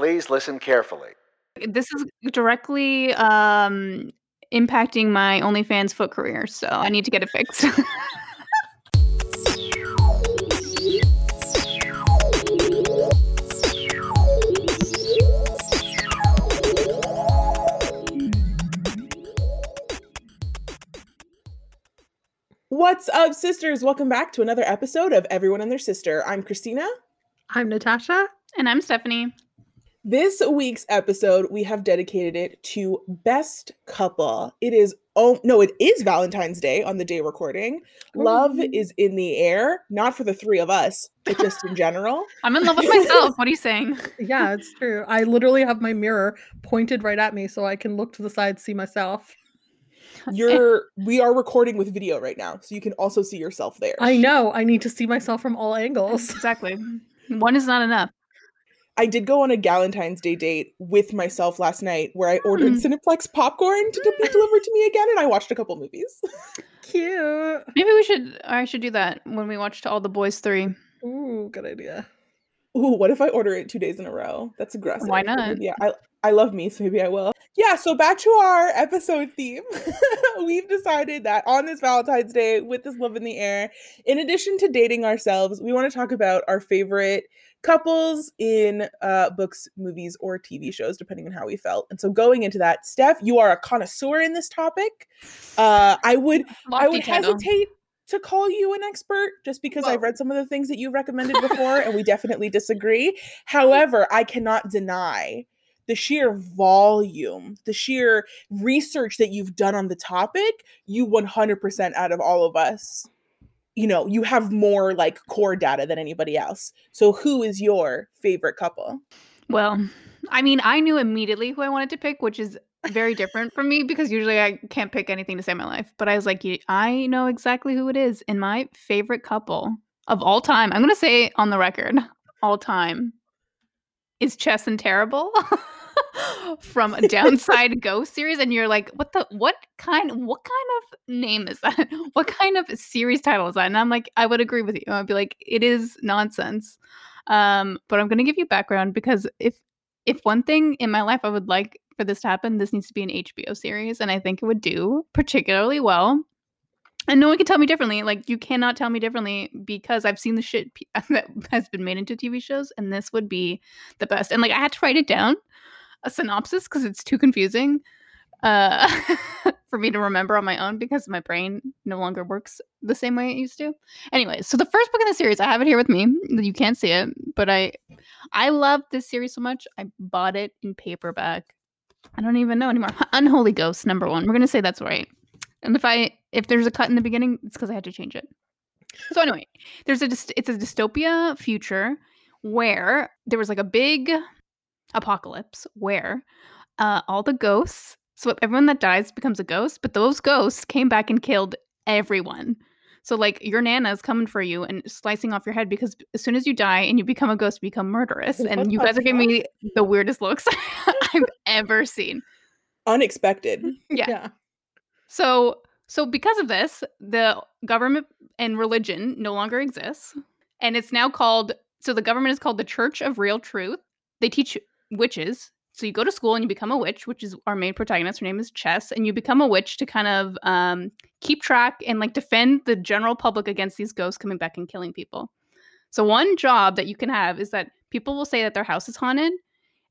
Please listen carefully. This is directly um, impacting my OnlyFans foot career, so I need to get it fixed. What's up, sisters? Welcome back to another episode of Everyone and Their Sister. I'm Christina. I'm Natasha. and I'm Stephanie. This week's episode, we have dedicated it to Best Couple. It is, oh, no, it is Valentine's Day on the day recording. Love Ooh. is in the air, not for the three of us, but just in general. I'm in love with myself. What are you saying? Yeah, it's true. I literally have my mirror pointed right at me so I can look to the side, see myself. You're, we are recording with video right now, so you can also see yourself there. I know. I need to see myself from all angles. Exactly. One is not enough. I did go on a Valentine's Day date with myself last night where I ordered Mm. Cineplex popcorn to be delivered to me again, and I watched a couple movies. Cute. Maybe we should. I should do that when we watch All the Boys Three. Ooh, good idea. Ooh, what if I order it two days in a row? That's aggressive. Why not? Yeah, I, I love me, so maybe I will. Yeah, so back to our episode theme. We've decided that on this Valentine's Day, with this love in the air, in addition to dating ourselves, we want to talk about our favorite couples in uh, books, movies, or TV shows, depending on how we felt. And so going into that, Steph, you are a connoisseur in this topic. Uh, I would I would title. hesitate to call you an expert just because I've read some of the things that you recommended before and we definitely disagree. However, I cannot deny the sheer volume, the sheer research that you've done on the topic, you 100% out of all of us. You know, you have more like core data than anybody else. So, who is your favorite couple? Well, I mean, I knew immediately who I wanted to pick, which is very different from me because usually I can't pick anything to save my life. But I was like, I know exactly who it is. And my favorite couple of all time, I'm going to say on the record, all time, is Chess and Terrible from a Downside Ghosts series. And you're like, what the, what kind, what kind of name is that? What kind of series title is that? And I'm like, I would agree with you. I'd be like, it is nonsense. Um, but I'm going to give you background because if if one thing in my life I would like for this to happen, this needs to be an HBO series, and I think it would do particularly well. And no one can tell me differently. Like you cannot tell me differently because I've seen the shit pe- that has been made into TV shows, and this would be the best. And like I had to write it down, a synopsis, because it's too confusing uh, for me to remember on my own because my brain no longer works the same way it used to. Anyways, so the first book in the series, I have it here with me. You can't see it, but I I love this series so much. I bought it in paperback. I don't even know anymore. Unholy Ghost number 1. We're to say that's right. And if I if there's a cut in the beginning, it's cuz I had to change it. So anyway, there's a dys- it's a dystopia future where there was like a big apocalypse where uh, all the ghosts so everyone that dies becomes a ghost, but those ghosts came back and killed everyone. So like your nana's coming for you and slicing off your head because as soon as you die and you become a ghost, you become murderous. And you guys are giving me the weirdest looks I've ever seen. Unexpected. Yeah. So so because of this, the government and religion no longer exists. And it's now called so the government is called the Church of Real Truth. They teach witches. So you go to school and you become a witch, which is our main protagonist. Her name is Chess, and you become a witch to kind of um, keep track and like defend the general public against these ghosts coming back and killing people. So one job that you can have is that people will say that their house is haunted,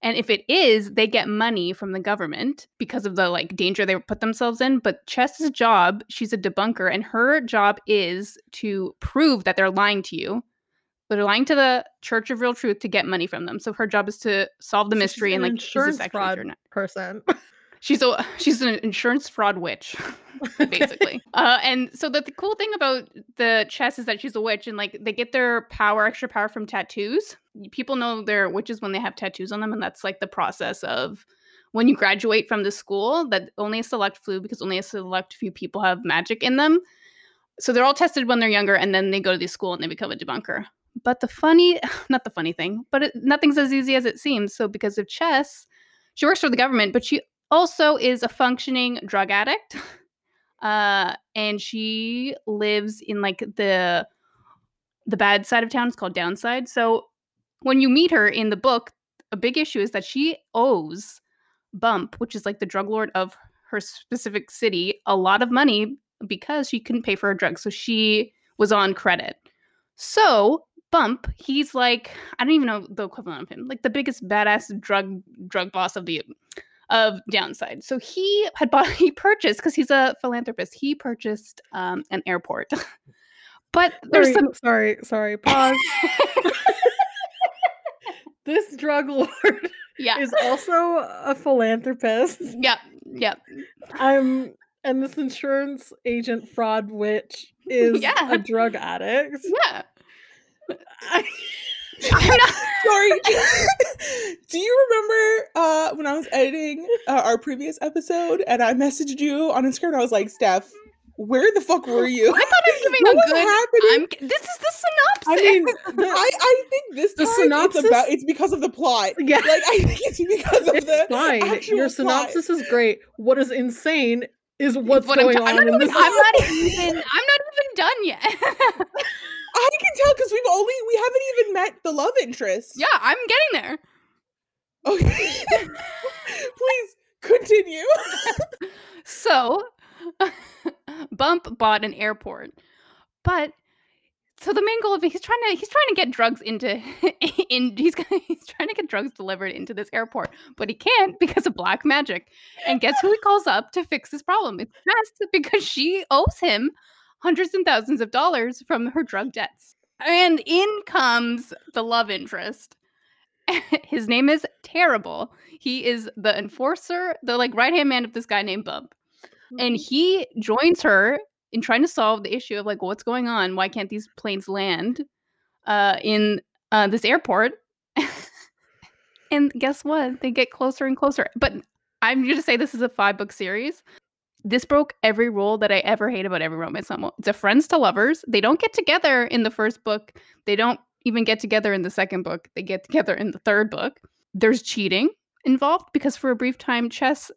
and if it is, they get money from the government because of the like danger they put themselves in. But Chess's job, she's a debunker, and her job is to prove that they're lying to you. They're lying to the Church of Real Truth to get money from them. So her job is to solve the So mystery and an like is this insurance fraud or not? person. She's a she's an insurance fraud witch, basically. uh, and so the, the cool thing about the chess is that she's a witch, and like they get their power, extra power from tattoos. People know they're witches when they have tattoos on them, and that's like the process of when you graduate from the school. That only a select few, because only a select few people have magic in them. So they're all tested when they're younger, and then they go to the school and they become a debunker. But the funny, not the funny thing, but it, nothing's as easy as it seems. So because of chess, she works for the government, but she also is a functioning drug addict. Uh, and she lives in like the the bad side of town. It's called downside. So when you meet her in the book, a big issue is that she owes Bump, which is like the drug lord of her specific city, a lot of money because she couldn't pay for her drugs. So she was on credit. So Bump, he's like I don't even know the equivalent of him, like the biggest badass drug drug boss of the of downside. So he had bought he purchased because he's a philanthropist. He purchased um, an airport, but there's Sorry, some sorry, sorry. Pause. this drug lord yeah is also a philanthropist. yeah yeah I'm and this insurance agent fraud witch is Yeah. a drug addict. yeah. I- Sorry. Do you remember uh, when I was editing uh, our previous episode and I messaged you on Instagram? And I was like, Steph, where the fuck were you? I thought I was giving What a good. happening? I'm. This is the synopsis. I mean, I, I think this The synopsis- it's about it's because of the plot. yeah, Like I think it's because of it's the fine. Your plot. synopsis is great. What is insane is what's What going I'm on in not this. I'm not even. I'm not even done yet. I can tell because we've only we haven't even met the love interest. yeah, I'm getting there. Okay. Please continue. So, Bump bought an airport, but so the main goal of it, he's trying to he's trying to get drugs into in he's he's trying to get drugs delivered into this airport, but he can't because of black magic. And guess who he calls up to fix this problem? It's Chess because she owes him hundreds and thousands of dollars from her drug debts. And in comes the love interest. His name is Terrible. He is the enforcer, the like right hand man of this guy named Bump. And he joins her in trying to solve the issue of like what's going on? Why can't these planes land uh in uh this airport? And guess what? They get closer and closer. But i'm going to say this is a five book series this broke every rule that i ever hate about every romance novel it's a friends to lovers they don't get together in the first book they don't even get together in the second book they get together in the third book there's cheating involved because for a brief time chess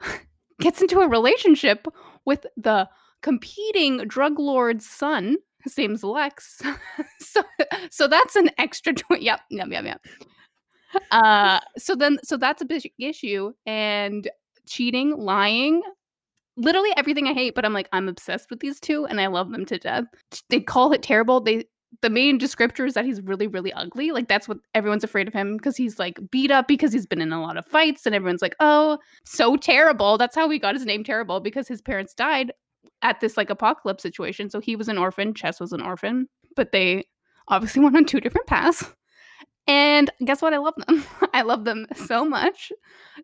gets into a relationship with the competing drug lord's son. His name's Lex. so, so that's an extra. Tw- yep, yep, yep, yep. Uh, so then, so that's a big issue, and cheating, lying, literally everything I hate. But I'm like, I'm obsessed with these two, and I love them to death. They call it terrible. They the main descriptor is that he's really, really ugly. Like that's what everyone's afraid of him because he's like beat up because he's been in a lot of fights, and everyone's like, oh, so terrible. That's how we got his name terrible because his parents died at this like apocalypse situation. So he was an orphan, Chess was an orphan, but they obviously went on two different paths. And guess what? I love them. I love them so much.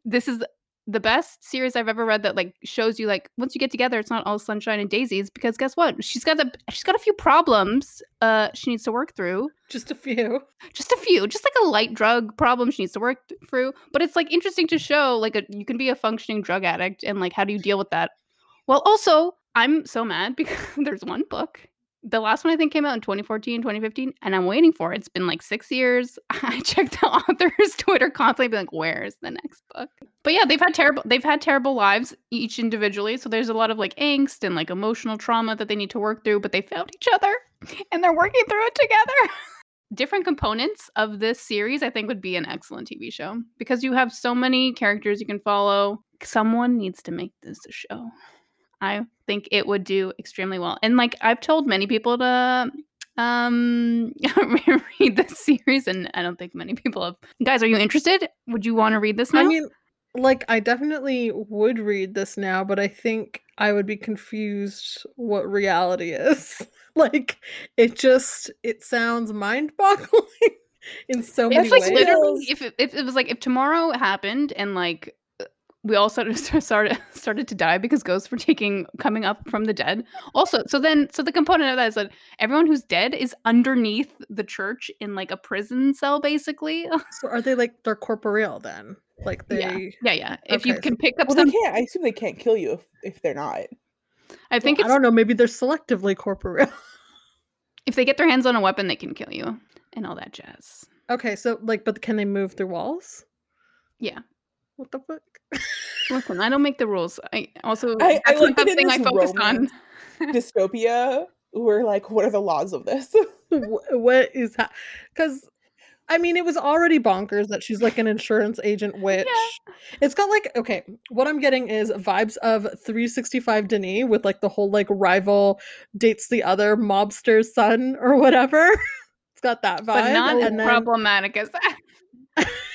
This is the best series I've ever read that like shows you like once you get together, it's not all sunshine and daisies. Because guess what? She's got a she's got a few problems uh she needs to work through Just a few. just a few just like a light drug problem she needs to work th- through but it's like interesting to show like a, you can be a functioning drug addict and like how do you deal with that well also i'm so mad because there's one book the last one i think came out in 2014 2015 and i'm waiting for it. It's been like six years. I checked the author's twitter constantly be like where's the next book? But yeah they've had terrible they've had terrible lives each individually so there's a lot of like angst and like emotional trauma that they need to work through but they found each other and they're working through it together. Different components of this series i think would be an excellent tv show because you have so many characters you can follow. Someone needs to make this a show i think it would do extremely well and like i've told many people to um read this series and i don't think many people have guys are you interested would you want to read this now I mean, like I definitely would read this now, but I think I would be confused what reality is. like it just it sounds mind-boggling in so many it's like ways. literally if it, if it was like if tomorrow happened and like we all started started started to die because ghosts were taking coming up from the dead. Also, so then so the component of that is that everyone who's dead is underneath the church in like a prison cell, basically. So are they like they're corporeal then? Like they Yeah. yeah, yeah. If you Okay, can pick up Well, some, they can't. I assume they can't kill you if, if they're not. I think I it's don't know, maybe they're selectively corporeal. if they get their hands on a weapon, they can kill you and all that jazz. okay, so like but can they move through walls? Yeah. What the fuck? Listen, I don't make the rules. I also I- I like not something I focus on. Dystopia. We're like, what are the laws of this? What is that? Because I mean, it was already bonkers that she's like an insurance agent witch. It's got like okay, what I'm getting is vibes of 365 Dni with like the whole like rival dates the other mobster's son or whatever. it's got that vibe. But not as then, problematic as that.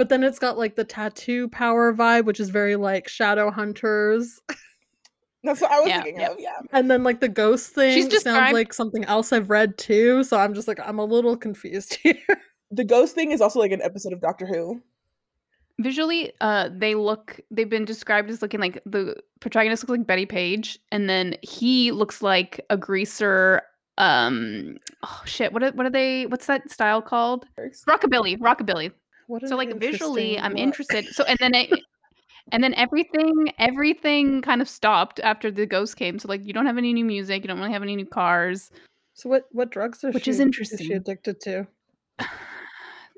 but then it's got like the tattoo power vibe, which is very like shadow hunters. That's what I was Yeah, thinking yeah. of. Yeah. And then like the ghost thing sounds described- like something else I've read too. So I'm just like I'm a little confused here. The ghost thing is also like an episode of Doctor Who. Visually, uh, they look. They've been described as looking like the protagonist looks like Bettie Page, and then he looks like a greaser. Um, oh shit, what are, what are they? What's that style called? Rockabilly, rockabilly. What So like visually, interesting I'm interested. So and then it, and then everything, everything kind of stopped after the ghost came. So like, you don't have any new music, you don't really have any new cars. So what what drugs are Which she is Is she addicted to?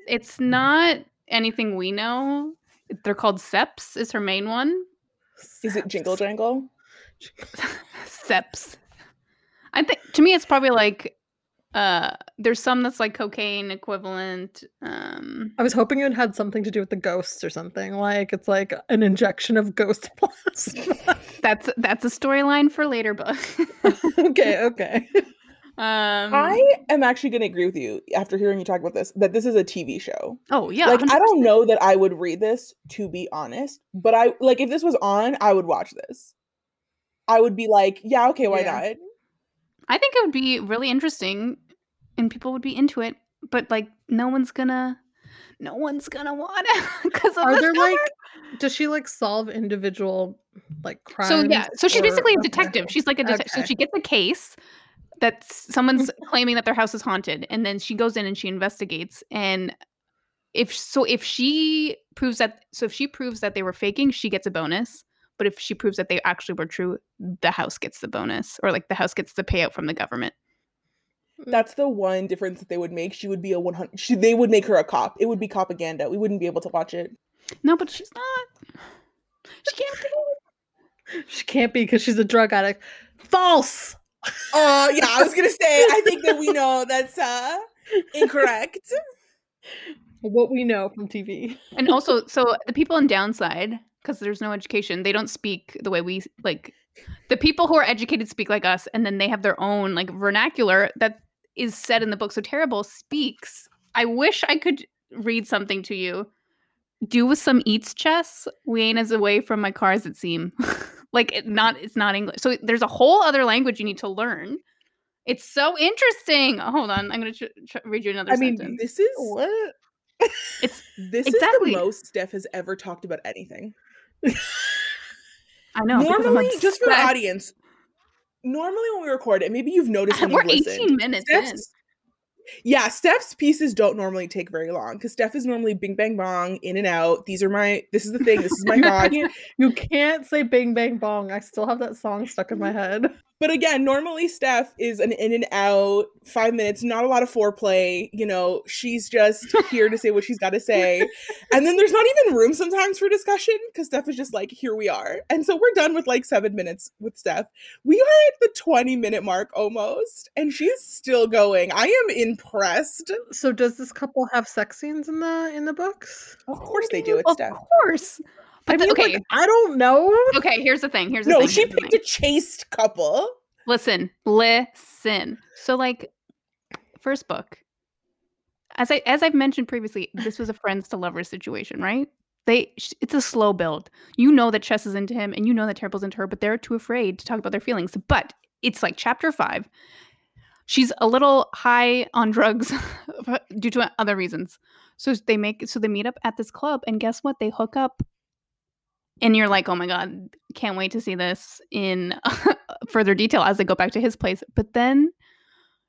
It's not anything we know. They're called Cepts. Is her main one. Is it Jingle Jangle? Cepts. I think to me it's probably like uh there's some that's like cocaine equivalent. Um I was hoping it had something to do with the ghosts or something. Like it's like an injection of ghost plasma. that's that's a storyline for later book. okay, okay. um I am actually going to agree with you after hearing you talk about this that this is a TV show. Oh yeah. like I 100%. don't know that I would read this to be honest, but I like if this was on, I would watch this. I would be like, yeah, okay, why Yeah. not? I think it would be really interesting and people would be into it, but like no one's gonna no one's gonna want it because of Are this there cover. like does she like solve individual like crimes? So yeah, so she's or- basically a okay. detective. She's like a detective. So she gets a case that someone's claiming that their house is haunted, and then she goes in and she investigates. And if so, if she proves that, so if she proves that they were faking, she gets a bonus. But if she proves that they actually were true, the house gets the bonus, or like the house gets the payout from the government. That's the one difference that they would make. She would be a 100 she, they would make her a cop. It would be propaganda. We wouldn't be able to watch it. No, but she's not. She can't be. She can't be because she's a drug addict. False. Uh yeah, I was going to say I think that we know that's uh incorrect. What we know from TV. And also, so the people in downside, because there's no education, they don't speak the way we like. The people who are educated speak like us, and then they have their own like vernacular that is said in the book. So terrible speaks. I wish I could read something to you. Do with some eats chess. We ain't as away from my car as it seem. like it not, it's not English. So there's a whole other language you need to learn. It's so interesting. Oh, hold on, I'm gonna tr- tr- read you another I mean, sentence. this is What? It's this exactly. is the most Steph has ever talked about anything. I know. normally, just for the audience, normally when we record it, maybe you've noticed when We're you've 18 listened, minutes in. Yeah, Steph's pieces don't normally take very long because Steph is normally bing bang bong, in and out. These are my. This is the thing. This is my. You, you can't say bing bang bong. I still have that song stuck in my head. But again, normally Steph is an in and out, five minutes, not a lot of foreplay. You know, she's just here to say what she's got to say. And then there's not even room sometimes for discussion because Steph is just like, here we are. And so we're done with like seven minutes with Steph. We are at the 20 minute mark almost, and she's still going. I am impressed. So does this couple have sex scenes in the in the books? Of course they do It's Steph. Of course. But I the- okay, like, I don't know. okay. Here's the thing. Here's the thing. No, thing. she picked a chaste couple. Listen, listen. So like, first book. As I as I've mentioned previously, this was a friends to lovers situation, right? They it's a slow build. You know that Chess is into him, and you know that Terrible's into her, but they're too afraid to talk about their feelings. But it's like chapter five. She's a little high on drugs due to other reasons. So they make so they meet up at this club, and guess what? They hook up, and you're like, oh my god, can't wait to see this in further detail as they go back to his place. But then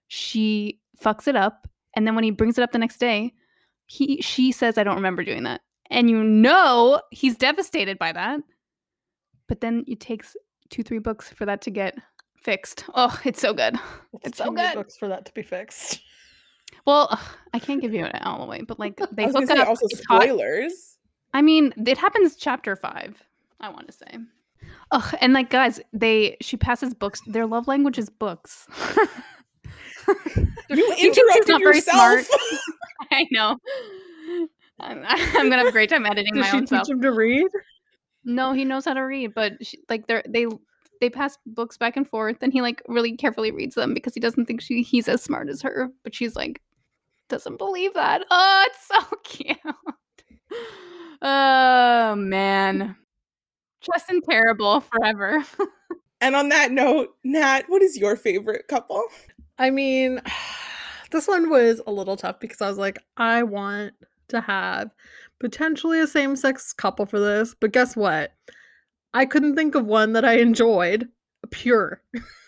she fucks it up, and then when he brings it up the next day, he she says, "I don't remember doing that," and you know he's devastated by that. But then it takes two, three books for that to get fixed. Oh, it's so good. It's so too many good. Books for that to be fixed. Well, ugh, I can't give you it all the way, but like they hook up. also it's hot. I mean, it happens chapter five. I want to say. Ugh, and like guys, they she passes books. Their love language is books. You He thinks he's interrupted not very smart. yourself. I know. I'm, I'm gonna have a great time editing Did my she own teach stuff. him to read? No, he knows how to read, but she, like they're they they pass books back and forth, and he like really carefully reads them because he doesn't think she he's as smart as her. But she's like doesn't believe that. Oh, it's so cute. Oh man, Chess and terrible forever. and on that note, Nat, what is your favorite couple? I mean, this one was a little tough because I was like, I want to have potentially a same sex couple for this, but guess what? I couldn't think of one that I enjoyed pure.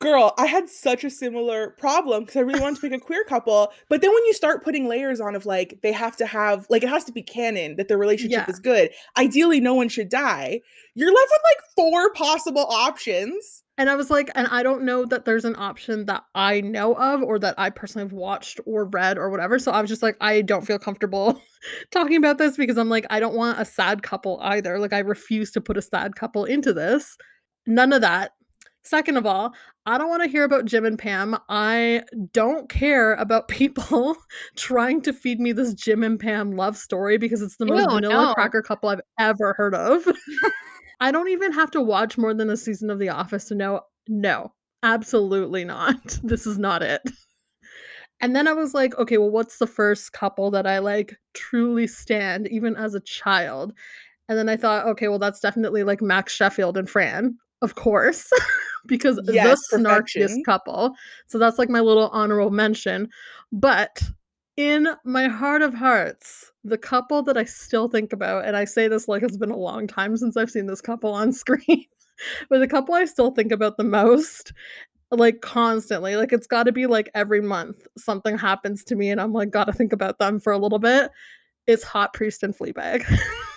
Girl, I had such a similar problem because I really wanted to pick a queer couple. But then when you start putting layers on of like, they have to have, like, it has to be canon that their relationship Yeah. is good. Ideally, no one should die. You're left with like four possible options. And I was like, and I don't know that there's an option that I know of or that I personally have watched or read or whatever. So I was just like, I don't feel comfortable talking about this because I'm like, I don't want a sad couple either. Like, I refuse to put a sad couple into this. None of that. Second of all, I don't want to hear about Jim and Pam. I don't care about people trying to feed me this Jim and Pam love story because it's the most Ew, vanilla no. cracker couple I've ever heard of. I don't even have to watch more than a season of The Office to know no, absolutely not. This is not it. And then I was like, okay, well, what's the first couple that I like truly stand, even as a child? And then I thought, okay, well, that's definitely like Max Sheffield and Fran, of course, because Yes, the snarkiest couple. So that's like my little honorable mention. But in my heart of hearts, the couple that I still think about, and I say this like it's been a long time since I've seen this couple on screen, but the couple I still think about the most, like constantly, like it's got to be like every month something happens to me, and I'm like, gotta think about them for a little bit. It's Hot Priest and Fleabag.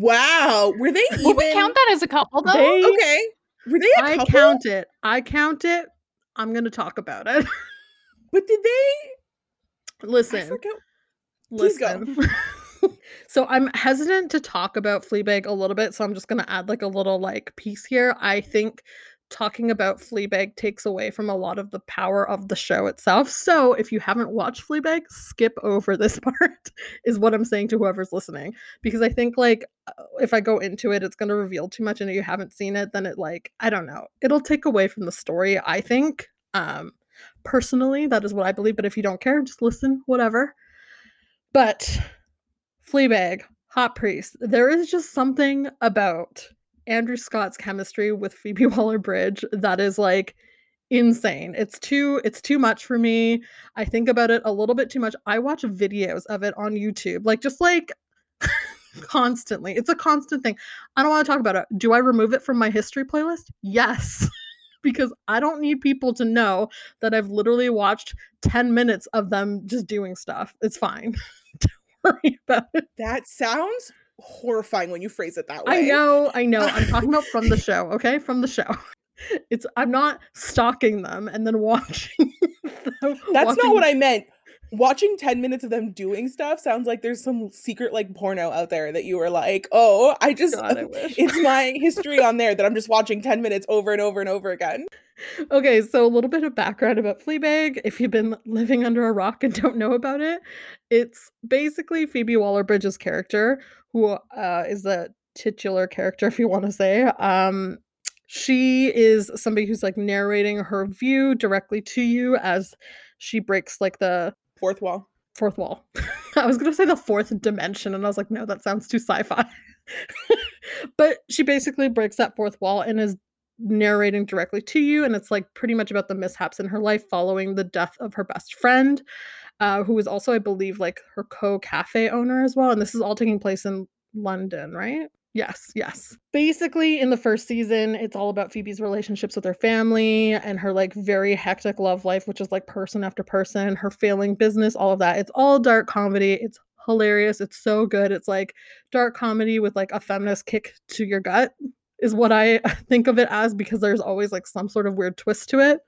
Wow. Were they even Would we count that as a couple though? They- Okay. Were they a I couple? I count it. I count it. I'm gonna talk about it. But did they Listen, forget. Please go. listen. so I'm hesitant to talk about Fleabag a little bit, so I'm just gonna add like a little like piece here. I think talking about Fleabag takes away from a lot of the power of the show itself. So if you haven't watched Fleabag, skip over this part. Is what I'm saying to whoever's listening because I think like uh, if I go into it, it's gonna reveal too much, and if you haven't seen it, then it like I don't know, it'll take away from the story. I think. Um, personally, that is what I believe. But if you don't care, just listen. Whatever. But Fleabag, Hot Priest, there is just something about Andrew Scott's chemistry with Phoebe Waller-Bridge that is like insane. It's too it's too much for me. I think about it a little bit too much. I watch videos of it on YouTube, like just like constantly. It's a constant thing. I don't want to talk about it. Do I remove it from my history playlist? Yes. because I don't need people to know that I've literally watched 10 minutes of them just doing stuff. It's fine. don't worry about it. That sounds horrifying when you phrase it that way. I know, I know. I'm talking about from the show, okay? From the show. It's I'm not stalking them and then watching. them, That's not what I meant. Watching 10 minutes of them doing stuff sounds like there's some secret like porno out there that you were like, oh, I just God, I it's my history on there that I'm just watching 10 minutes over and over and over again. Okay, so a little bit of background about Fleabag. If you've been living under a rock and don't know about it, it's basically Phoebe Waller-Bridge's character, who uh, is the titular character, if you want to say. Um, she is somebody who's like narrating her view directly to you as she breaks like the Fourth wall. fourth wall. I was gonna say the fourth dimension, and I was like, no, that sounds too sci-fi. but she basically breaks that fourth wall and is narrating directly to you, and it's like pretty much about the mishaps in her life following the death of her best friend, uh, was also, I believe, like her co-cafe owner as well. And this is all taking place in London, right? Yes, yes. Basically, in the first season, it's all about Phoebe's relationships with her family and her like very hectic love life, which is like person after person, her failing business, all of that. It's all dark comedy. It's hilarious. It's so good. It's like dark comedy with like a feminist kick to your gut, is what I think of it as because there's always like some sort of weird twist to it.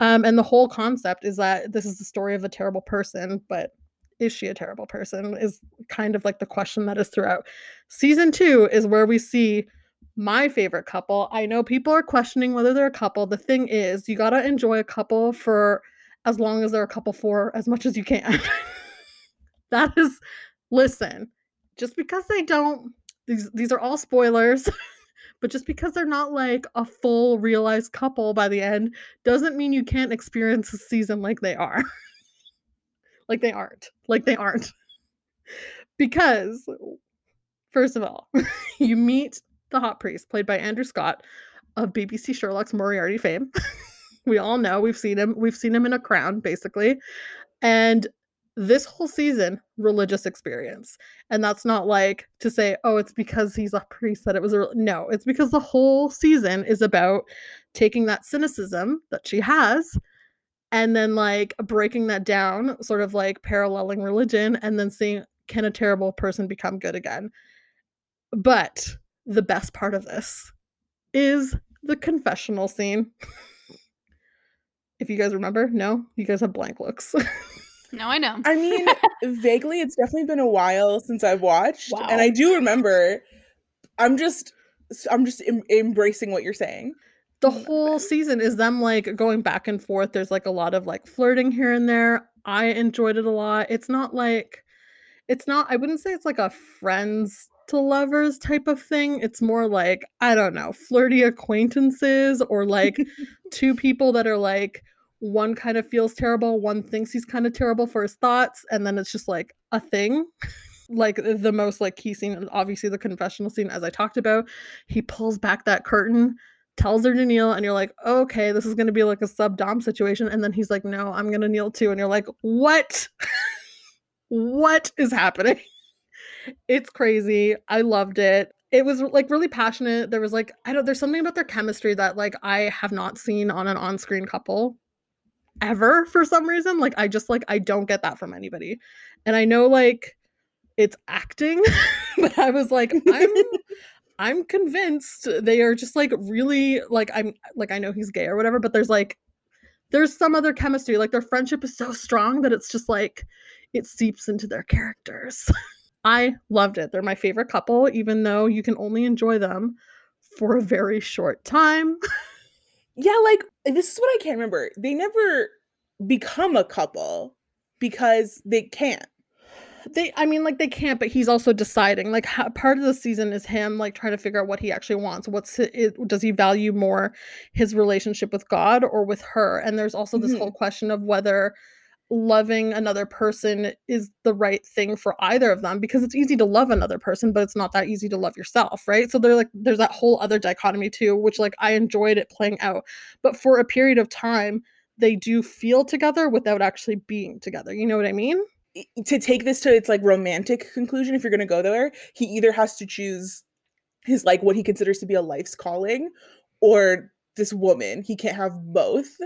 Um, and the whole concept is that this is the story of a terrible person, but is she a terrible person? Is kind of like the question that is throughout. Season two is where we see my favorite couple. I know people are questioning whether they're a couple. The thing is, you got to enjoy a couple for as long as they're a couple for as much as you can. that is listen, just because they don't these these are all spoilers. but just because they're not like a full realized couple by the end doesn't mean you can't experience a season like they are. like they aren't. Like they aren't. because first of all, you meet the hot priest played by Andrew Scott of BBC Sherlock's Moriarty fame. we all know we've seen him we've seen him in a crown basically. And this whole season religious experience. And that's not like to say oh it's because he's a priest that it was a no it's because the whole season is about taking that cynicism that she has and then like breaking that down sort of like paralleling religion and then seeing can a terrible person become good again? But the best part of this is the confessional scene. If you guys remember no you guys have blank looks No, I know. I mean, vaguely, it's definitely been a while since I've watched, Wow. and I do remember. I'm just, I'm just em- embracing what you're saying. the Mm, whole season is them like going back and forth. There's like a lot of like flirting here and there. I enjoyed it a lot. It's not like it's not I wouldn't say it's like a friends to lovers type of thing. It's more like I don't know, flirty acquaintances or like two people that are like one kind of feels terrible, one thinks he's kind of terrible for his thoughts and then it's just like a thing. like the most like key scene obviously the confessional scene as I talked about. He pulls back that curtain tells her to kneel and you're like okay this is to be like a sub dom situation and then he's like no i'm to kneel too and you're like what? What is happening? It's crazy. I loved it. It was like really passionate. There was like i don't there's something about their chemistry that like i have not seen on an on-screen couple ever for some reason like i just like i don't get that from anybody and i know like it's acting but i was like i'm I'm convinced they are just like really like I'm like I know he's gay or whatever, but there's like there's some other chemistry. Like their friendship is so strong that it's just like it seeps into their characters. I loved it. They're my favorite couple, even though you can only enjoy them for a very short time. Yeah, like this is what I can't remember. They never become a couple because they can't. They, I mean, like they can't, but he's also deciding. Like how, part of the season is him like trying to figure out what he actually wants. What's it, does he value more his relationship with God or with her? And there's also this Mhm. whole question of whether loving another person is the right thing for either of them because it's easy to love another person but it's not that easy to love yourself right so they're like there's that whole other dichotomy too which like i enjoyed it playing out but for a period of time they do feel together without actually being together you know what i mean To take this to its like romantic conclusion, if you're gonna go there, he either has to choose his like what he considers to be a life's calling, or this woman. He can't have both.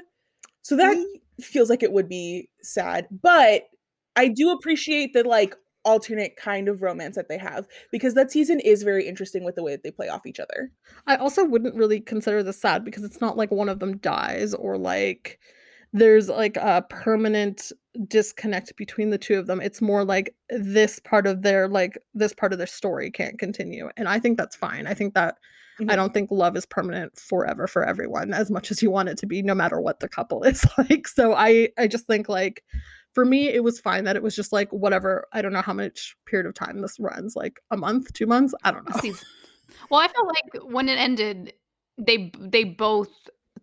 So that feels like it would be sad, but I do appreciate the like alternate kind of romance that they have because that season is very interesting with the way that they play off each other. I also wouldn't really consider this sad because it's not like one of them dies or like there's like a permanent disconnect between the two of them. It's more like this part of their like this part of their story can't continue. And I think that's fine. I think that I Mhm. don't think love is permanent forever for everyone as much as you want it to be no matter what the couple is like. So I I just think like for me it was fine that it was just like whatever. I don't know how much period of time this runs, like a month, 2 months, I don't know. Well, I felt like when it ended, they they both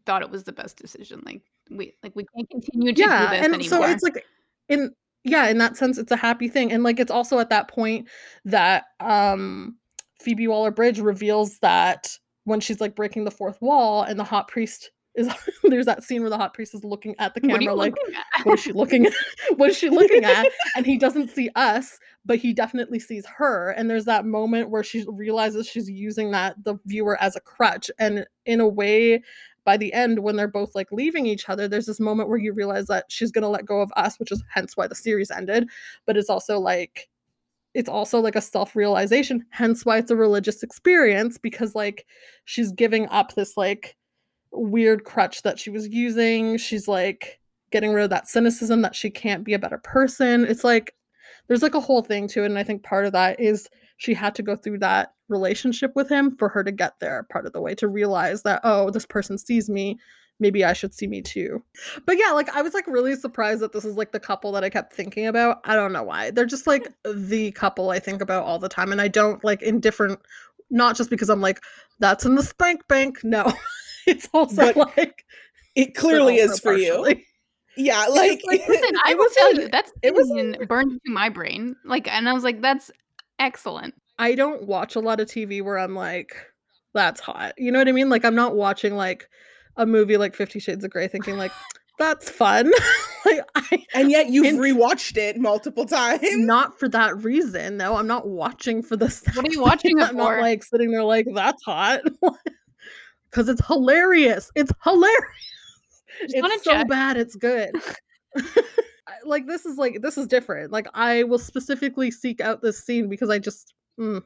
thought it was the best decision. Like we like we can't continue to yeah do this and anymore. so it's like in yeah in that sense it's a happy thing and like it's also at that point that um phoebe waller-bridge reveals that when she's like breaking the fourth wall and the hot priest is there's that scene where the hot priest is looking at the camera like what is she looking at? What is she looking at? And he doesn't see us but he definitely sees her. And there's that moment where she realizes she's using that the viewer as a crutch. And in a way by the end when they're both like leaving each other there's this moment where you realize that she's going to let go of us which is hence why the series ended. But it's also like it's also like a self-realization hence why it's a religious experience because like she's giving up this like weird crutch that she was using. She's like getting rid of that cynicism that she can't be a better person. It's like there's like a whole thing to it and i think part of that is she had to go through that relationship with him for her to get there part of the way to realize that oh this person sees me maybe i should see me too but yeah like i was like really surprised that this is like the couple that i kept thinking about i don't know why they're just like the couple i think about all the time and i don't like in different not just because i'm like that's in the spank bank no it's also But like It clearly is for you. Yeah, like, like, Listen, I will was tell like- you that's it was scene burned into my brain. Like, and I was like, that's excellent. I don't watch a lot of TV where I'm like, that's hot. You know what I mean? Like I'm not watching like a movie like Fifty Shades of Grey thinking like, that's fun. like I and yet you've In- rewatched it multiple times. not for that reason though. I'm not watching for the What are you watching it I'm not like sitting there like, that's hot. Because it's hilarious. It's hilarious. wanna It's so check. bad, it's good. Like this is like this is different. Like I will specifically seek out this scene because I just mm.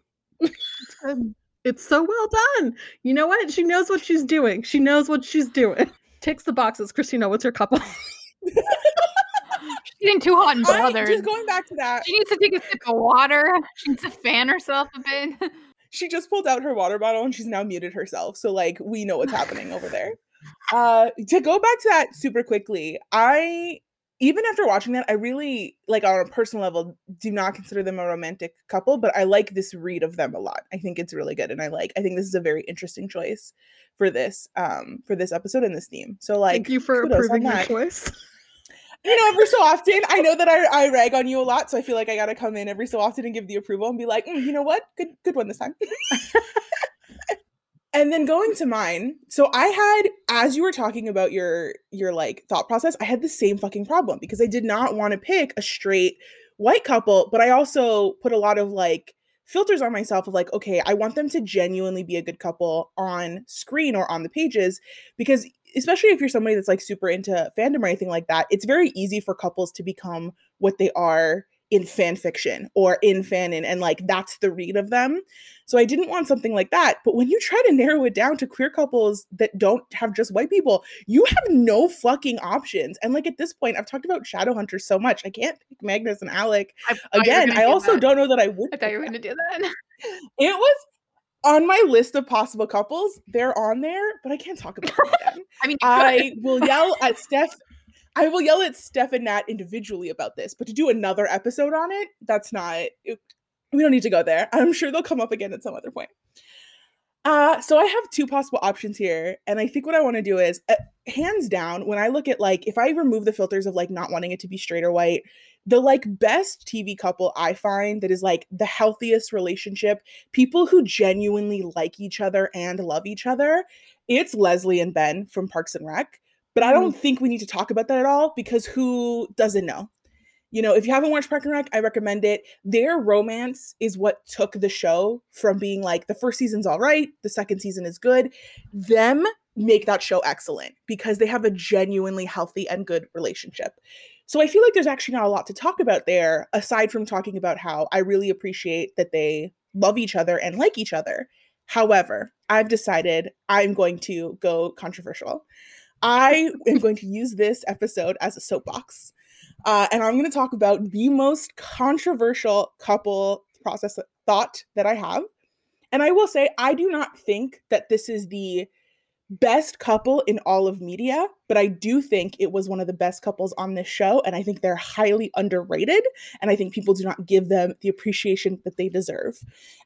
It's so well done. You know what? She knows what she's doing. She knows what she's doing. Takes the boxes. Christina, what's your couple? She's getting too hot and I, bothered. just going back to that, She needs to take a sip of water. She needs to fan herself a bit. she just pulled out her water bottle and she's now muted herself. So like we know what's happening over there. Uh to go back to that super quickly, I even after watching that, I really like on a personal level do not consider them a romantic couple, but I like this read of them a lot. I think it's really good and I like I think this is a very interesting choice for this um for this episode and this theme. So like Thank you for approving your that. choice. you know, every so often, I know that I, I rag on you a lot, so I feel like I gotta come in every so often and give the approval and be like, "Mm, you know what, good good one this time. and then going to mine, so I had, as you were talking about your your like thought process, I had the same fucking problem because I did not want to pick a straight white couple, but I also put a lot of like filters on myself of like, okay, I want them to genuinely be a good couple on screen or on the pages because especially if you're somebody that's like super into fandom or anything like that, it's very easy for couples to become what they are in fan fiction or in fanon and like that's the read of them. So I didn't want something like that. But when you try to narrow it down to queer couples that don't have just white people, you have no fucking options. And like at this point, I've talked about Shadowhunters so much. I can't pick Magnus and Alec I thought you were again. I do also that. don't know that I would. I thought you were going to do that. It was on my list of possible couples. They're on there, but I can't talk about them. I mean, I will yell at Steph. I will yell at Steph and Nat individually about this, but to do another episode on it, that's not. it- we don't need to go there. I'm sure they'll come up again at some other point. Uh, so I have two possible options here, and I think what I want to do is, uh, hands down, when I look at like, if I remove the filters of like not wanting it to be straight or white, the like best TV couple I find that is like the healthiest relationship, people who genuinely like each other and love each other, it's Leslie and Ben from Parks and Rec. But I don't mm-hmm. think we need to talk about that at all because who doesn't know? You know, if you haven't watched Parks and Rec, I recommend it. Their romance is what took the show from being like the first season's all right, the second season is good. Them make that show excellent because they have a genuinely healthy and good relationship. So I feel like there's actually not a lot to talk about there aside from talking about how I really appreciate that they love each other and like each other. However, I've decided I'm going to go controversial. I am going to use this episode as a soapbox. Uh, and I'm going to talk about the most controversial couple process thought that I have. And I will say, I do not think that this is the best couple in all of media, but I do think it was one of the best couples on this show. And I think they're highly underrated. And I think people do not give them the appreciation that they deserve.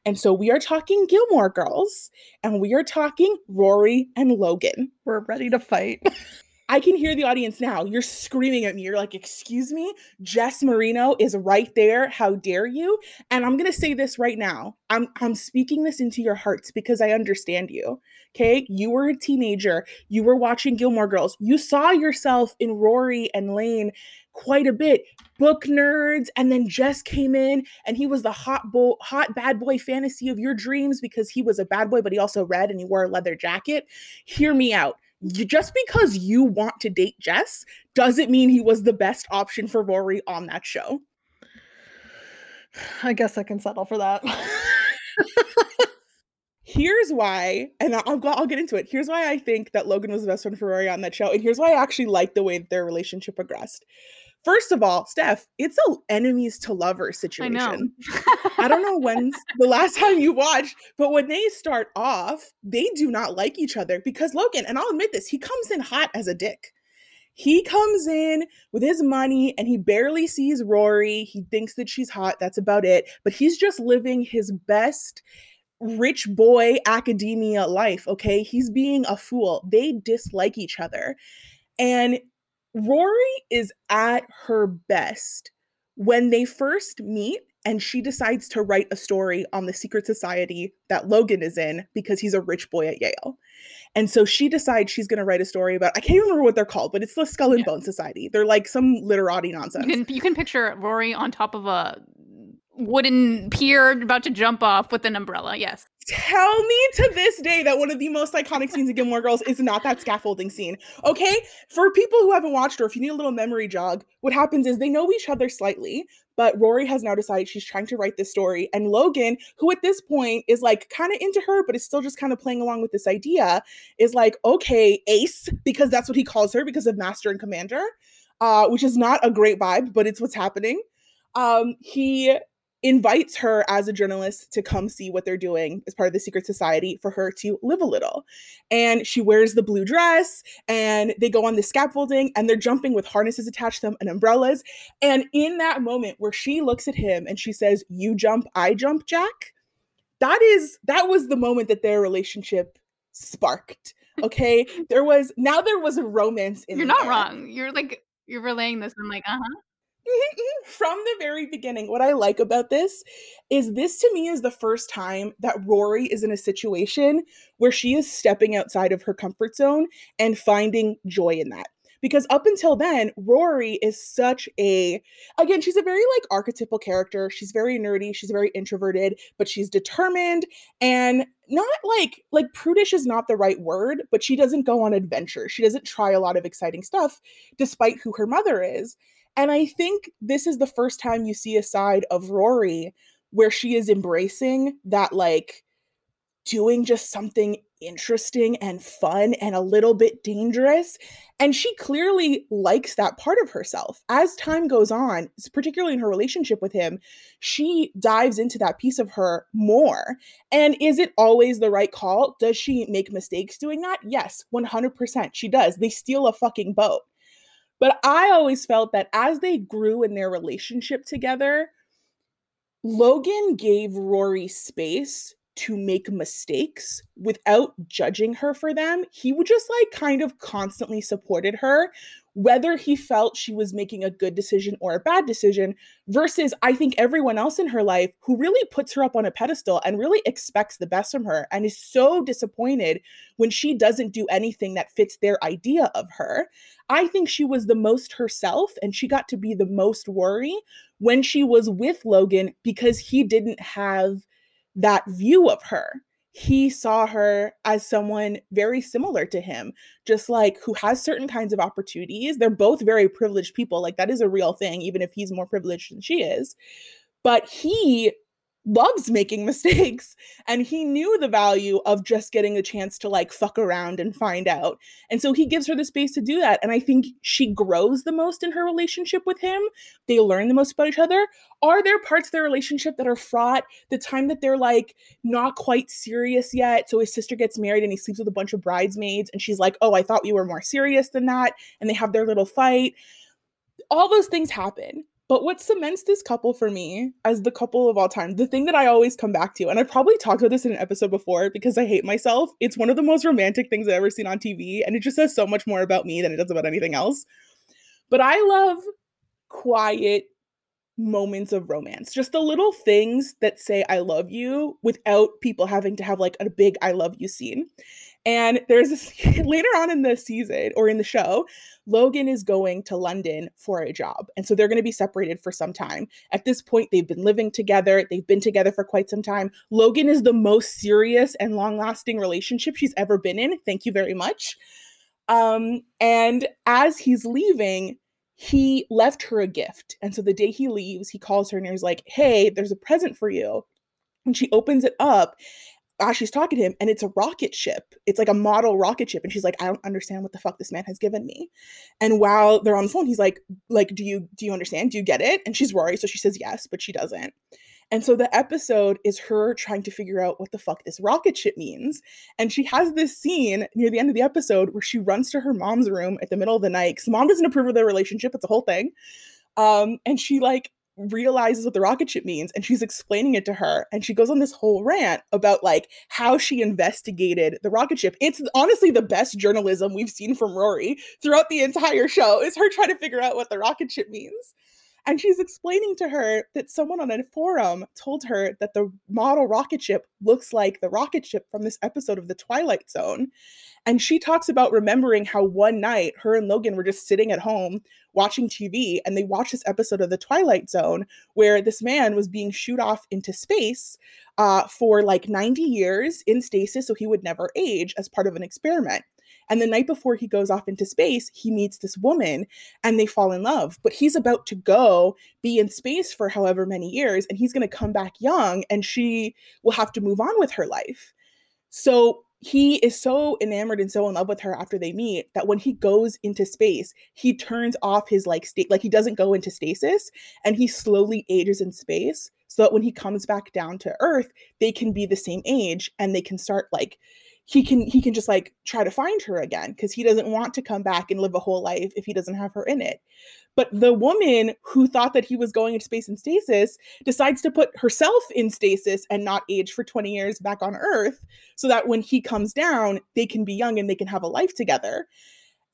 And so we are talking Gilmore Girls, and we are talking Rory and Logan. We're ready to fight. I can hear the audience now. You're screaming at me. You're like, Excuse me? Jess Mariano is right there. How dare you? And I'm gonna say this right now. I'm I'm speaking this into your hearts because I understand you. Okay. You were a teenager. You were watching Gilmore Girls. You saw yourself in Rory and Lane quite a bit. Book nerds, and then Jess came in and he was the hot boy, hot bad boy fantasy of your dreams because he was a bad boy, but he also read and he wore a leather jacket. Hear me out you, just because you want to date Jess doesn't mean he was the best option for Rory on that show. I guess I can settle for that. Here's why, and I'll, I'll, I'll get into it. Here's why I think that Logan was the best one for Rory on that show, and here's why I actually like the way that their relationship progressed. First of all, Steph, it's a enemies to lovers situation. I. I don't know when's the last time you watched, but when they start off, they do not like each other because Logan, and I'll admit this, he comes in hot as a dick. He comes in with his money and he barely sees Rory. He thinks that she's hot. That's about it. But he's just living his best rich boy academia life, okay? He's being a fool. They dislike each other. And Rory is at her best when they first meet and she decides to write a story on the secret society that Logan is in because he's a rich boy at Yale. And so she decides she's going to write a story about I can't remember what they're called, but it's the Skull and Yeah. Bone Society. They're like some literati nonsense. You can you can picture Rory on top of a wooden pier about to jump off with an umbrella. Yes. Tell me to this day that one of the most iconic scenes in Gilmore Girls is not that scaffolding scene. Okay? For people who haven't watched or if you need a little memory jog, what happens is they know each other slightly, but Rory has now decided she's trying to write this story. And Logan, who at this point is like kind of into her, but is still just kind of playing along with this idea, is like, okay, ace, because that's what he calls her because of master and commander, uh, which is not a great vibe, but it's what's happening. Um, he invites her as a journalist to come see what they're doing as part of the secret society for her to live a little. And she wears the blue dress and they go on the scaffolding and they're jumping with harnesses attached to them and umbrellas. And in that moment where she looks at him and she says, "You jump, I jump, Jack." That is that was the moment that their relationship sparked. Okay? there was now there was a romance in You're not air. wrong. You're like you're relaying this. I'm like, uh huh. From the very beginning, what I like about this is this to me is the first time that Rory is in a situation where she is stepping outside of her comfort zone and finding joy in that. Because up until then, Rory is such a, again, she's a very like archetypal character. She's very nerdy, she's very introverted, but she's determined and not like, like prudish is not the right word, but she doesn't go on adventures. She doesn't try a lot of exciting stuff despite who her mother is. And I think this is the first time you see a side of Rory where she is embracing that, like, doing just something interesting and fun and a little bit dangerous. And she clearly likes that part of herself. As time goes on, particularly in her relationship with him, she dives into that piece of her more. And is it always the right call? Does she make mistakes doing that? Yes, 100%. She does. They steal a fucking boat. But I always felt that as they grew in their relationship together, Logan gave Rory space to make mistakes without judging her for them. He would just like kind of constantly supported her, whether he felt she was making a good decision or a bad decision, versus I think everyone else in her life who really puts her up on a pedestal and really expects the best from her and is so disappointed when she doesn't do anything that fits their idea of her. I think she was the most herself and she got to be the most Rory when she was with Logan because he didn't have that view of her. He saw her as someone very similar to him, just like who has certain kinds of opportunities. They're both very privileged people. Like that is a real thing, even if he's more privileged than she is. But he loves making mistakes and he knew the value of just getting a chance to like fuck around and find out. And so he gives her the space to do that. And I think she grows the most in her relationship with him. They learn the most about each other. Are there parts of their relationship that are fraught? The time that they're like not quite serious yet. So his sister gets married and he sleeps with a bunch of bridesmaids. And she's like, Oh, I thought we were more serious than that. And they have their little fight. All those things happen. But what cements this couple for me as the couple of all time, the thing that I always come back to, and I probably talked about this in an episode before because I hate myself, it's one of the most romantic things I've ever seen on TV. And it just says so much more about me than it does about anything else. But I love quiet moments of romance, just the little things that say I love you without people having to have like a big I love you scene. And there's this later on in the season or in the show, Logan is going to London for a job. And so they're going to be separated for some time. At this point, they've been living together, they've been together for quite some time. Logan is the most serious and long lasting relationship she's ever been in. Thank you very much. Um, and as he's leaving, he left her a gift. And so the day he leaves, he calls her and he's like, Hey, there's a present for you. And she opens it up as she's talking to him, and it's a rocket ship. It's like a model rocket ship. And she's like, I don't understand what the fuck this man has given me. And while they're on the phone, he's like, like, do you do you understand? Do you get it? And she's worried. So she says yes, but she doesn't. And so the episode is her trying to figure out what the fuck this rocket ship means. And she has this scene near the end of the episode where she runs to her mom's room at the middle of the night because mom doesn't approve of their relationship. It's a whole thing. Um, and she like realizes what the rocket ship means and she's explaining it to her and she goes on this whole rant about like how she investigated the rocket ship. It's honestly the best journalism we've seen from rory throughout the entire show is her trying to figure out what the rocket ship means and she's explaining to her that someone on a forum told her that the model rocket ship looks like the rocket ship from this episode of The Twilight Zone. And she talks about remembering how one night her and Logan were just sitting at home watching TV and they watched this episode of The Twilight Zone where this man was being shooed off into space uh, for like 90 years in stasis so he would never age as part of an experiment. And the night before he goes off into space, he meets this woman and they fall in love. But he's about to go be in space for however many years and he's going to come back young and she will have to move on with her life. So he is so enamored and so in love with her after they meet that when he goes into space, he turns off his like state, like he doesn't go into stasis and he slowly ages in space so that when he comes back down to earth, they can be the same age and they can start like he can he can just like try to find her again because he doesn't want to come back and live a whole life if he doesn't have her in it. But the woman who thought that he was going into space in stasis decides to put herself in stasis and not age for 20 years back on earth so that when he comes down they can be young and they can have a life together.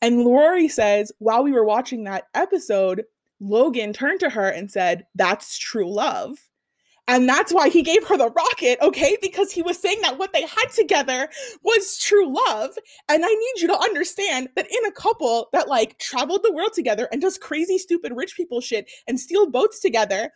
And Rory says while we were watching that episode Logan turned to her and said that's true love and that's why he gave her the rocket, okay? Because he was saying that what they had together was true love. And I need you to understand that in a couple that like traveled the world together and does crazy, stupid rich people shit and steal boats together,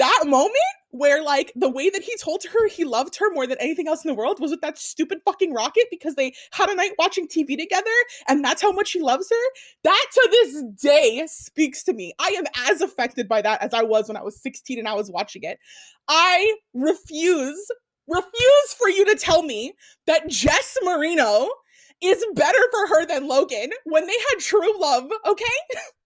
that moment where like the way that he told her he loved her more than anything else in the world was with that stupid fucking rocket because they had a night watching TV together and that's how much he loves her. That to this day speaks to me. I am as affected by that as I was when I was 16 and I was watching it. I refuse, refuse for you to tell me that Jess Mariano is better for her than Logan when they had true love, okay?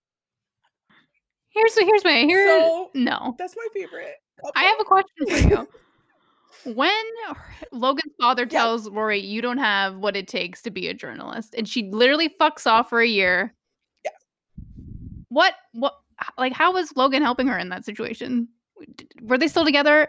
Here's here's my here. So, no, That's my favorite. I have a question for you. When Logan's father tells Rory, "You don't have what it takes to be a journalist," and she literally fucks off for a year. Yeah. What? What? Like, how was Logan helping her in that situation? Were they still together?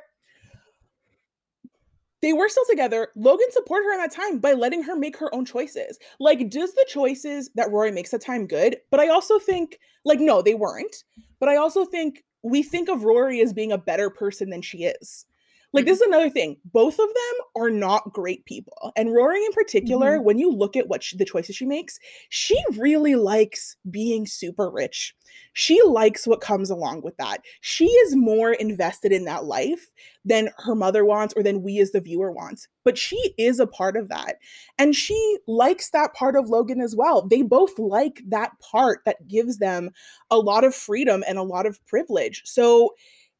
they were still together. Logan supported her in that time by letting her make her own choices. Like, does the choices that Rory makes at time good? But I also think, like, no, they weren't. But I also think we think of Rory as being a better person than she is. Like, mm-hmm. this is another thing. Both of them are not great people. And Rory, in particular, mm-hmm. when you look at what she, the choices she makes, she really likes being super rich. She likes what comes along with that. She is more invested in that life than her mother wants or than we as the viewer wants. But she is a part of that. And she likes that part of Logan as well. They both like that part that gives them a lot of freedom and a lot of privilege. So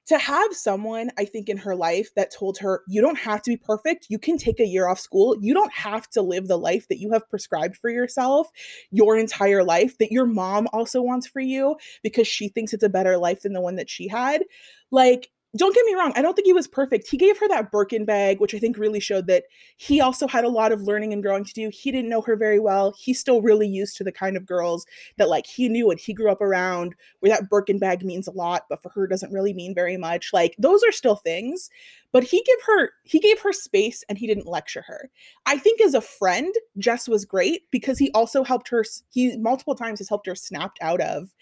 to have someone, I think, in her life that told her, you don't have to be perfect. You can take a year off school. You don't have to live the life that you have prescribed for yourself your entire life, that your mom also wants for you because she thinks it's a better life than the one that she had. Like, don't get me wrong, I don't think he was perfect. He gave her that Birkin bag, which I think really showed that he also had a lot of learning and growing to do. He didn't know her very well. He's still really used to the kind of girls that like he knew and he grew up around where that Birkin bag means a lot, but for her doesn't really mean very much. Like those are still things, but he gave her he gave her space and he didn't lecture her. I think as a friend, Jess was great because he also helped her he multiple times has helped her snapped out of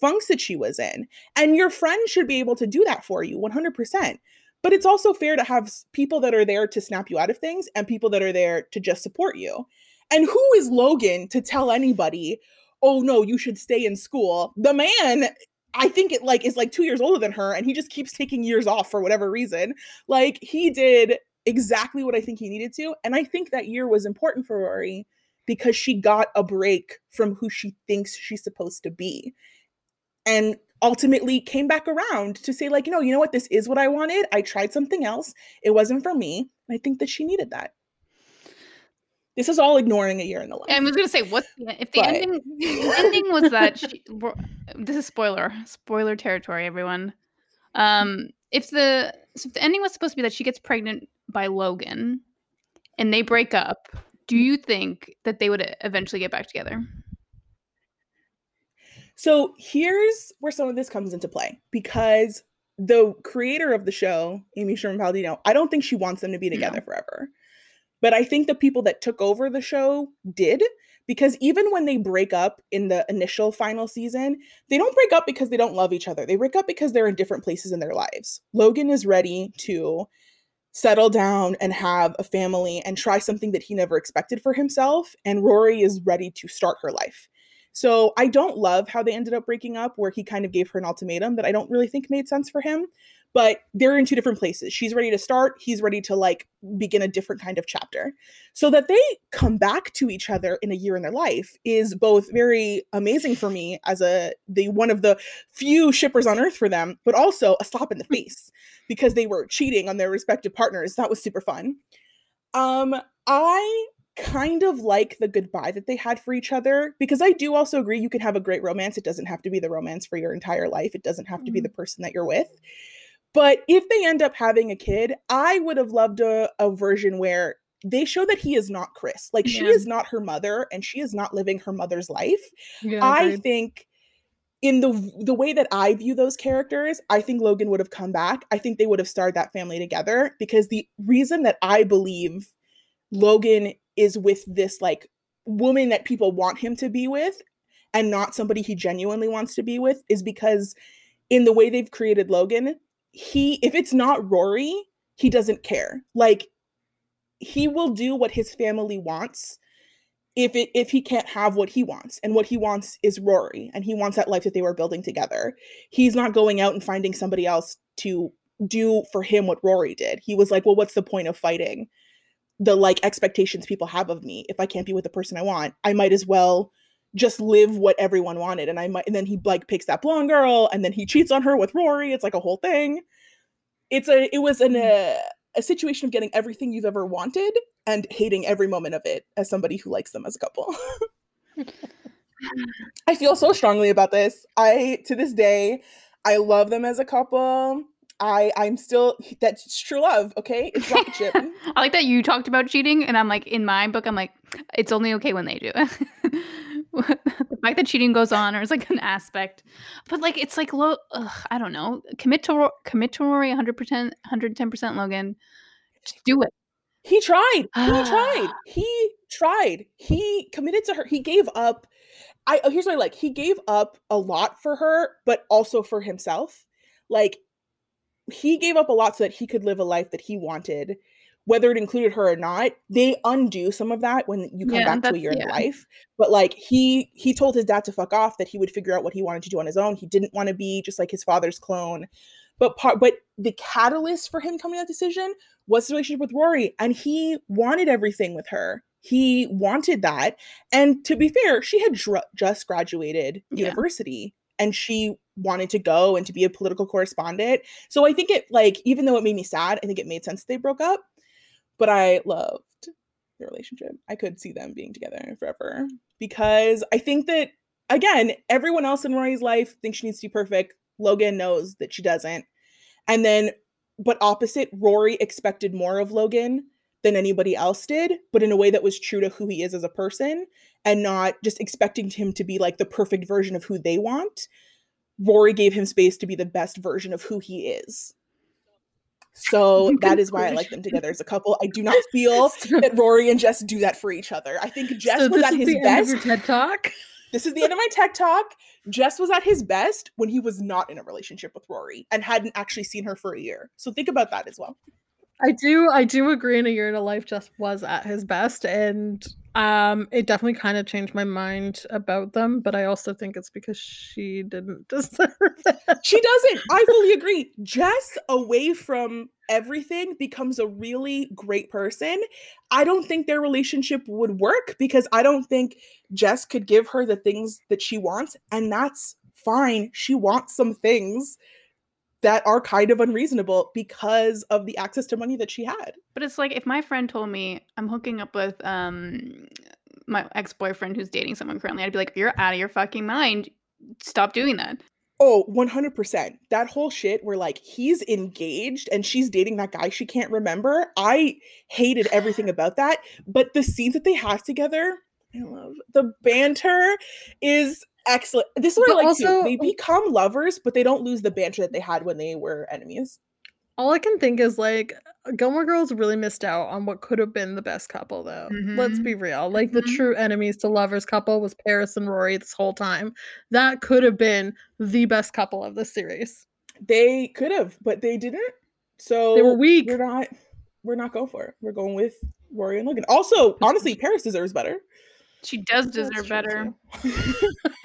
funks that she was in. And your friend should be able to do that for you 100%. But it's also fair to have people that are there to snap you out of things and people that are there to just support you. And who is Logan to tell anybody, "Oh no, you should stay in school." The man I think it like is like 2 years older than her and he just keeps taking years off for whatever reason. Like he did exactly what I think he needed to, and I think that year was important for Rory because she got a break from who she thinks she's supposed to be and ultimately came back around to say like you know you know what this is what i wanted i tried something else it wasn't for me and i think that she needed that This is all ignoring a year in the life. I was gonna say, what if the but... ending? The ending was that she, this is spoiler, spoiler territory, everyone. Um, if the so if the ending was supposed to be that she gets pregnant by Logan, and they break up, do you think that they would eventually get back together? So here's where some of this comes into play because the creator of the show, Amy Sherman Palladino, I don't think she wants them to be together no. forever. But I think the people that took over the show did because even when they break up in the initial final season, they don't break up because they don't love each other. They break up because they're in different places in their lives. Logan is ready to settle down and have a family and try something that he never expected for himself, and Rory is ready to start her life. So I don't love how they ended up breaking up, where he kind of gave her an ultimatum that I don't really think made sense for him. But they're in two different places. She's ready to start, he's ready to like begin a different kind of chapter. So that they come back to each other in a year in their life is both very amazing for me as a the one of the few shippers on earth for them, but also a slap in the face because they were cheating on their respective partners. That was super fun. Um, I kind of like the goodbye that they had for each other because I do also agree you can have a great romance. It doesn't have to be the romance for your entire life, it doesn't have to be the mm-hmm. person that you're with. But if they end up having a kid, I would have loved a, a version where they show that he is not Chris. Like yeah. she is not her mother and she is not living her mother's life. Yeah, I think in the the way that I view those characters, I think Logan would have come back. I think they would have started that family together because the reason that I believe Logan is with this like woman that people want him to be with and not somebody he genuinely wants to be with is because in the way they've created Logan, he if it's not Rory, he doesn't care. Like he will do what his family wants if it if he can't have what he wants and what he wants is Rory and he wants that life that they were building together. He's not going out and finding somebody else to do for him what Rory did. He was like, "Well, what's the point of fighting?" The like expectations people have of me. If i can't be with the person i want i might as well just live what everyone wanted. And i might and then he like picks that blonde girl and then he cheats on her with rory. It's like a whole thing. It's a it was an a, mm. uh, a situation of getting everything you've ever wanted and hating every moment of it as somebody who likes them as a couple. I feel so strongly about this. I to this day i love them as a couple I I'm still that's true love. Okay, it's rocket ship. I like that you talked about cheating, and I'm like in my book, I'm like it's only okay when they do. the fact that cheating goes on, or is like an aspect, but like it's like low. I don't know. Commit to commit to Rory 100 percent, 110 percent. Logan, just do it. He tried. He tried. He tried. He committed to her. He gave up. I oh, here's what I like. He gave up a lot for her, but also for himself. Like he gave up a lot so that he could live a life that he wanted whether it included her or not they undo some of that when you come yeah, back to a year yeah. in life. But like he he told his dad to fuck off that he would figure out what he wanted to do on his own. He didn't want to be just like his father's clone. But part but the catalyst for him coming to that decision was his relationship with rory and he wanted everything with her. He wanted that. And to be fair she had dr- just graduated yeah. university and she wanted to go and to be a political correspondent. So I think it like even though it made me sad, I think it made sense they broke up. But I loved the relationship. I could see them being together forever because I think that again, everyone else in Rory's life thinks she needs to be perfect. Logan knows that she doesn't. And then but opposite, Rory expected more of Logan than anybody else did, but in a way that was true to who he is as a person and not just expecting him to be like the perfect version of who they want. Rory gave him space to be the best version of who he is. So that is why I like them together as a couple. I do not feel that Rory and Jess do that for each other. I think Jess so was at his best. TED talk. This is the end of my TED talk. Jess was at his best when he was not in a relationship with Rory and hadn't actually seen her for a year. So think about that as well. I do I do agree in a year in a life Jess was at his best and um, it definitely kind of changed my mind about them, but I also think it's because she didn't deserve it. She doesn't. I fully agree. Jess, away from everything, becomes a really great person. I don't think their relationship would work because I don't think Jess could give her the things that she wants, and that's fine. She wants some things that are kind of unreasonable because of the access to money that she had. But it's like if my friend told me I'm hooking up with um my ex-boyfriend who's dating someone currently, I'd be like, You're out of your fucking mind. Stop doing that. Oh, 100%. That whole shit where like he's engaged and she's dating that guy she can't remember. I hated everything about that. But the scenes that they have together, I love the banter is excellent. This is what But I like also- too. They become lovers, but they don't lose the banter that they had when they were enemies. All I can think is like Gilmore Girls really missed out on what could have been the best couple though. Let's Mhm. be real. Like the Mhm. true enemies to lovers couple was Paris and Rory this whole time. That could have been the best couple of the series. They could have, but they didn't. So They were weak. We're not. We're not going for it. We're going with Rory and Logan. Also, honestly, Paris deserves better. She does deserve true, better.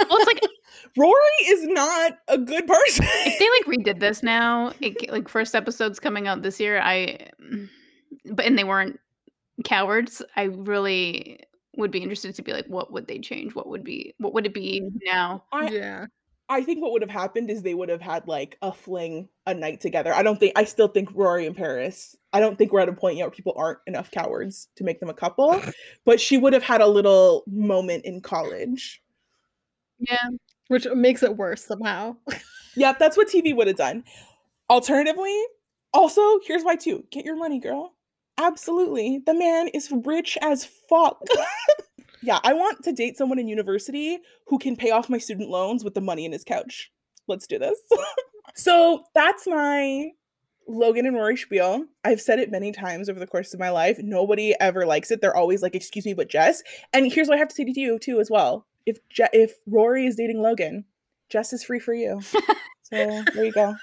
Well, it's like Rory is not a good person. if they like redid this now, it, like first episodes coming out this year, I mm, but and they weren't cowards. I really would be interested to be like, what would they change? What would be what would it be mm-hmm. now? I- yeah. I think what would have happened is they would have had like a fling a night together. I don't think I still think Rory and Paris. I don't think we're at a point yet where people aren't enough cowards to make them a couple. But she would have had a little moment in college. Yeah, Which makes it worse somehow. Yep, that's what TV would have done. Alternatively, also, here's why too. Get your money, girl. Absolutely. The man is rich as fuck. yeah, I want to date someone in university who can pay off my student loans with the money in his couch. Let's do this. so that's my Logan and Rory spiel. I've said it many times over the course of my life. Nobody ever likes it. They're always like, "Excuse me, but Jess." And here's what I have to say to you too, as well. If Je- if Rory is dating Logan, Jess is free for you. So there you go.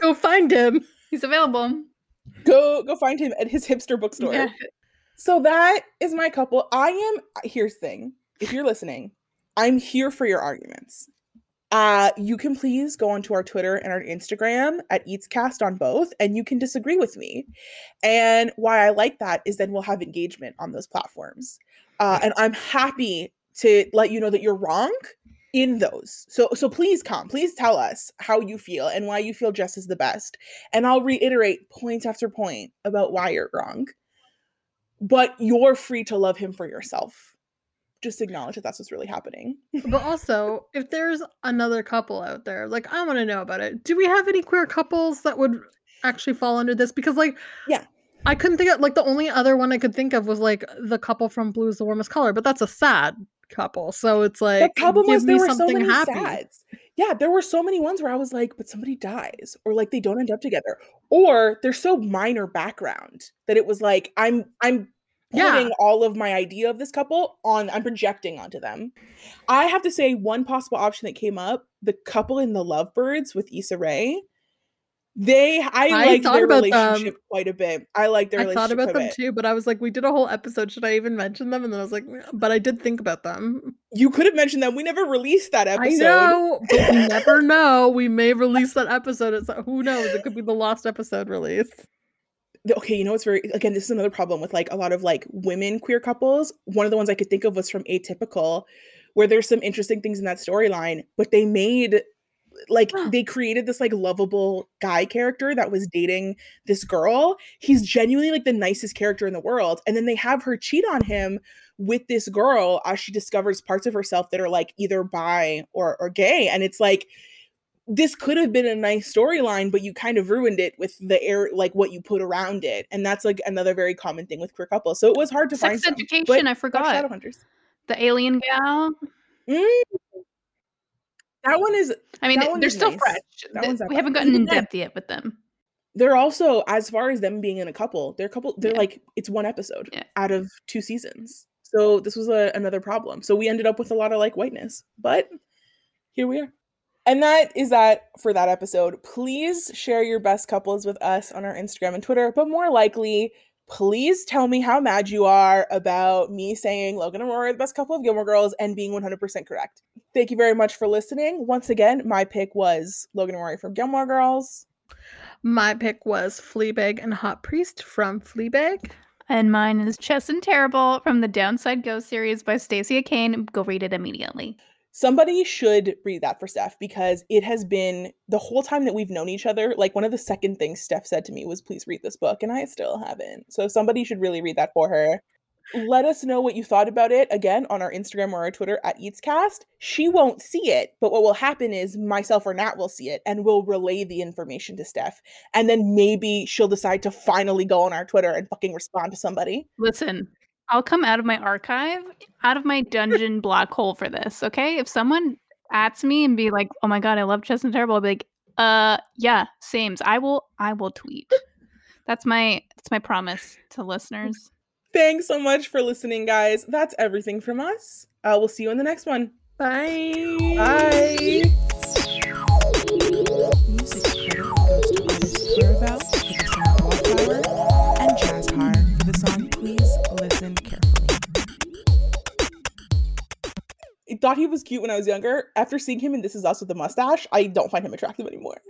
Go find him. he's available. go go find him at his hipster bookstore. Yeah. So that is my couple. I am here's thing. If you're listening, I'm here for your arguments. Uh, you can please go onto our Twitter and our Instagram at EatsCast on both, and you can disagree with me. And why I like that is then we'll have engagement on those platforms. Uh, and I'm happy to let you know that you're wrong in those. So so please come. Please tell us how you feel and why you feel Jess is the best. And I'll reiterate point after point about why you're wrong. But you're free to love him for yourself. Just acknowledge that that's what's really happening. But also, if there's another couple out there, like I want to know about it. Do we have any queer couples that would actually fall under this? Because like Yeah. I couldn't think of like the only other one I could think of was like the couple from Blue is the Warmest Color, but that's a sad couple. So it's like the problem was there were so many happy. sads. Yeah, there were so many ones where I was like, but somebody dies, or like they don't end up together, or they're so minor background that it was like I'm I'm Yeah. putting all of my idea of this couple on I'm projecting onto them. I have to say one possible option that came up, the couple in the Lovebirds with Issa Rae. They I, I thought their about relationship quite a bit. I like their I thought relationship about them bit. too, but I was like, we did a whole episode. Should I even mention them? And then I was like, but I did think about them. You could have mentioned them. We never released that episode. I know, but we never know. We may release that episode. It's who knows? It could be the lost episode release. okay, you know what's very again, this is another problem with like a lot of like women queer couples. One of the ones I could think of was from Atypical, where there's some interesting things in that storyline, but they made like they created this like lovable guy character that was dating this girl. He's genuinely like the nicest character in the world. And then they have her cheat on him with this girl as she discovers parts of herself that are like either bi or or gay. And it's like this could have been a nice storyline, but you kind of ruined it with the air, like what you put around it, and that's like another very common thing with queer couples. So it was hard to find. Sex some, education, but I forgot. Shadowhunters. The alien gal. Mm. That one is. I mean, That they- one they're still nice. fresh. That Th- one's we haven't gotten in depth yet with them. They're also as far as them being in a couple. They're a couple. They're Yeah. like it's one episode Yeah. out of two seasons. So this was a, another problem. So we ended up with a lot of like whiteness, but here we are. And that is that for that episode. Please share your best couples with us on our Instagram and Twitter, but more likely, please tell me how mad you are about me saying Logan and Rory are the best couple of Gilmore Girls and being 100% correct. Thank you very much for listening. Once again, my pick was Logan and Rory from Gilmore Girls. My pick was Fleabag and Hot Priest from Fleabag. And mine is Chess and Terrible from the Downside Ghosts series by Stacey Kane. Go read it immediately. Somebody should read that for Steph because it has been the whole time that we've known each other. Like one of the second things Steph said to me was, "Please read this book," and I still haven't. So somebody should really read that for her. Let us know what you thought about it again on our Instagram or our Twitter at EatsCast. She won't see it, but what will happen is myself or Nat will see it and we'll relay the information to Steph. And then maybe she'll decide to finally go on our Twitter and fucking respond to somebody. Listen, I'll come out of my archive, out of my dungeon black hole for this, okay? If someone ats me and be like, "Oh my god, I love Chess and Terrible," I'll be like, "Uh, yeah, sames. I will I will tweet." That's my that's my promise to listeners. Thanks so much for listening, guys. That's everything from us. Uh, we'll see you in the next one. Bye. Bye. Music credit goes to artist Pluribel for the song Wallflower and Jazzhar for the song Please Listen Carefully. I thought he was cute when I was younger. After seeing him in This Is Us with the mustache, I don't find him attractive anymore.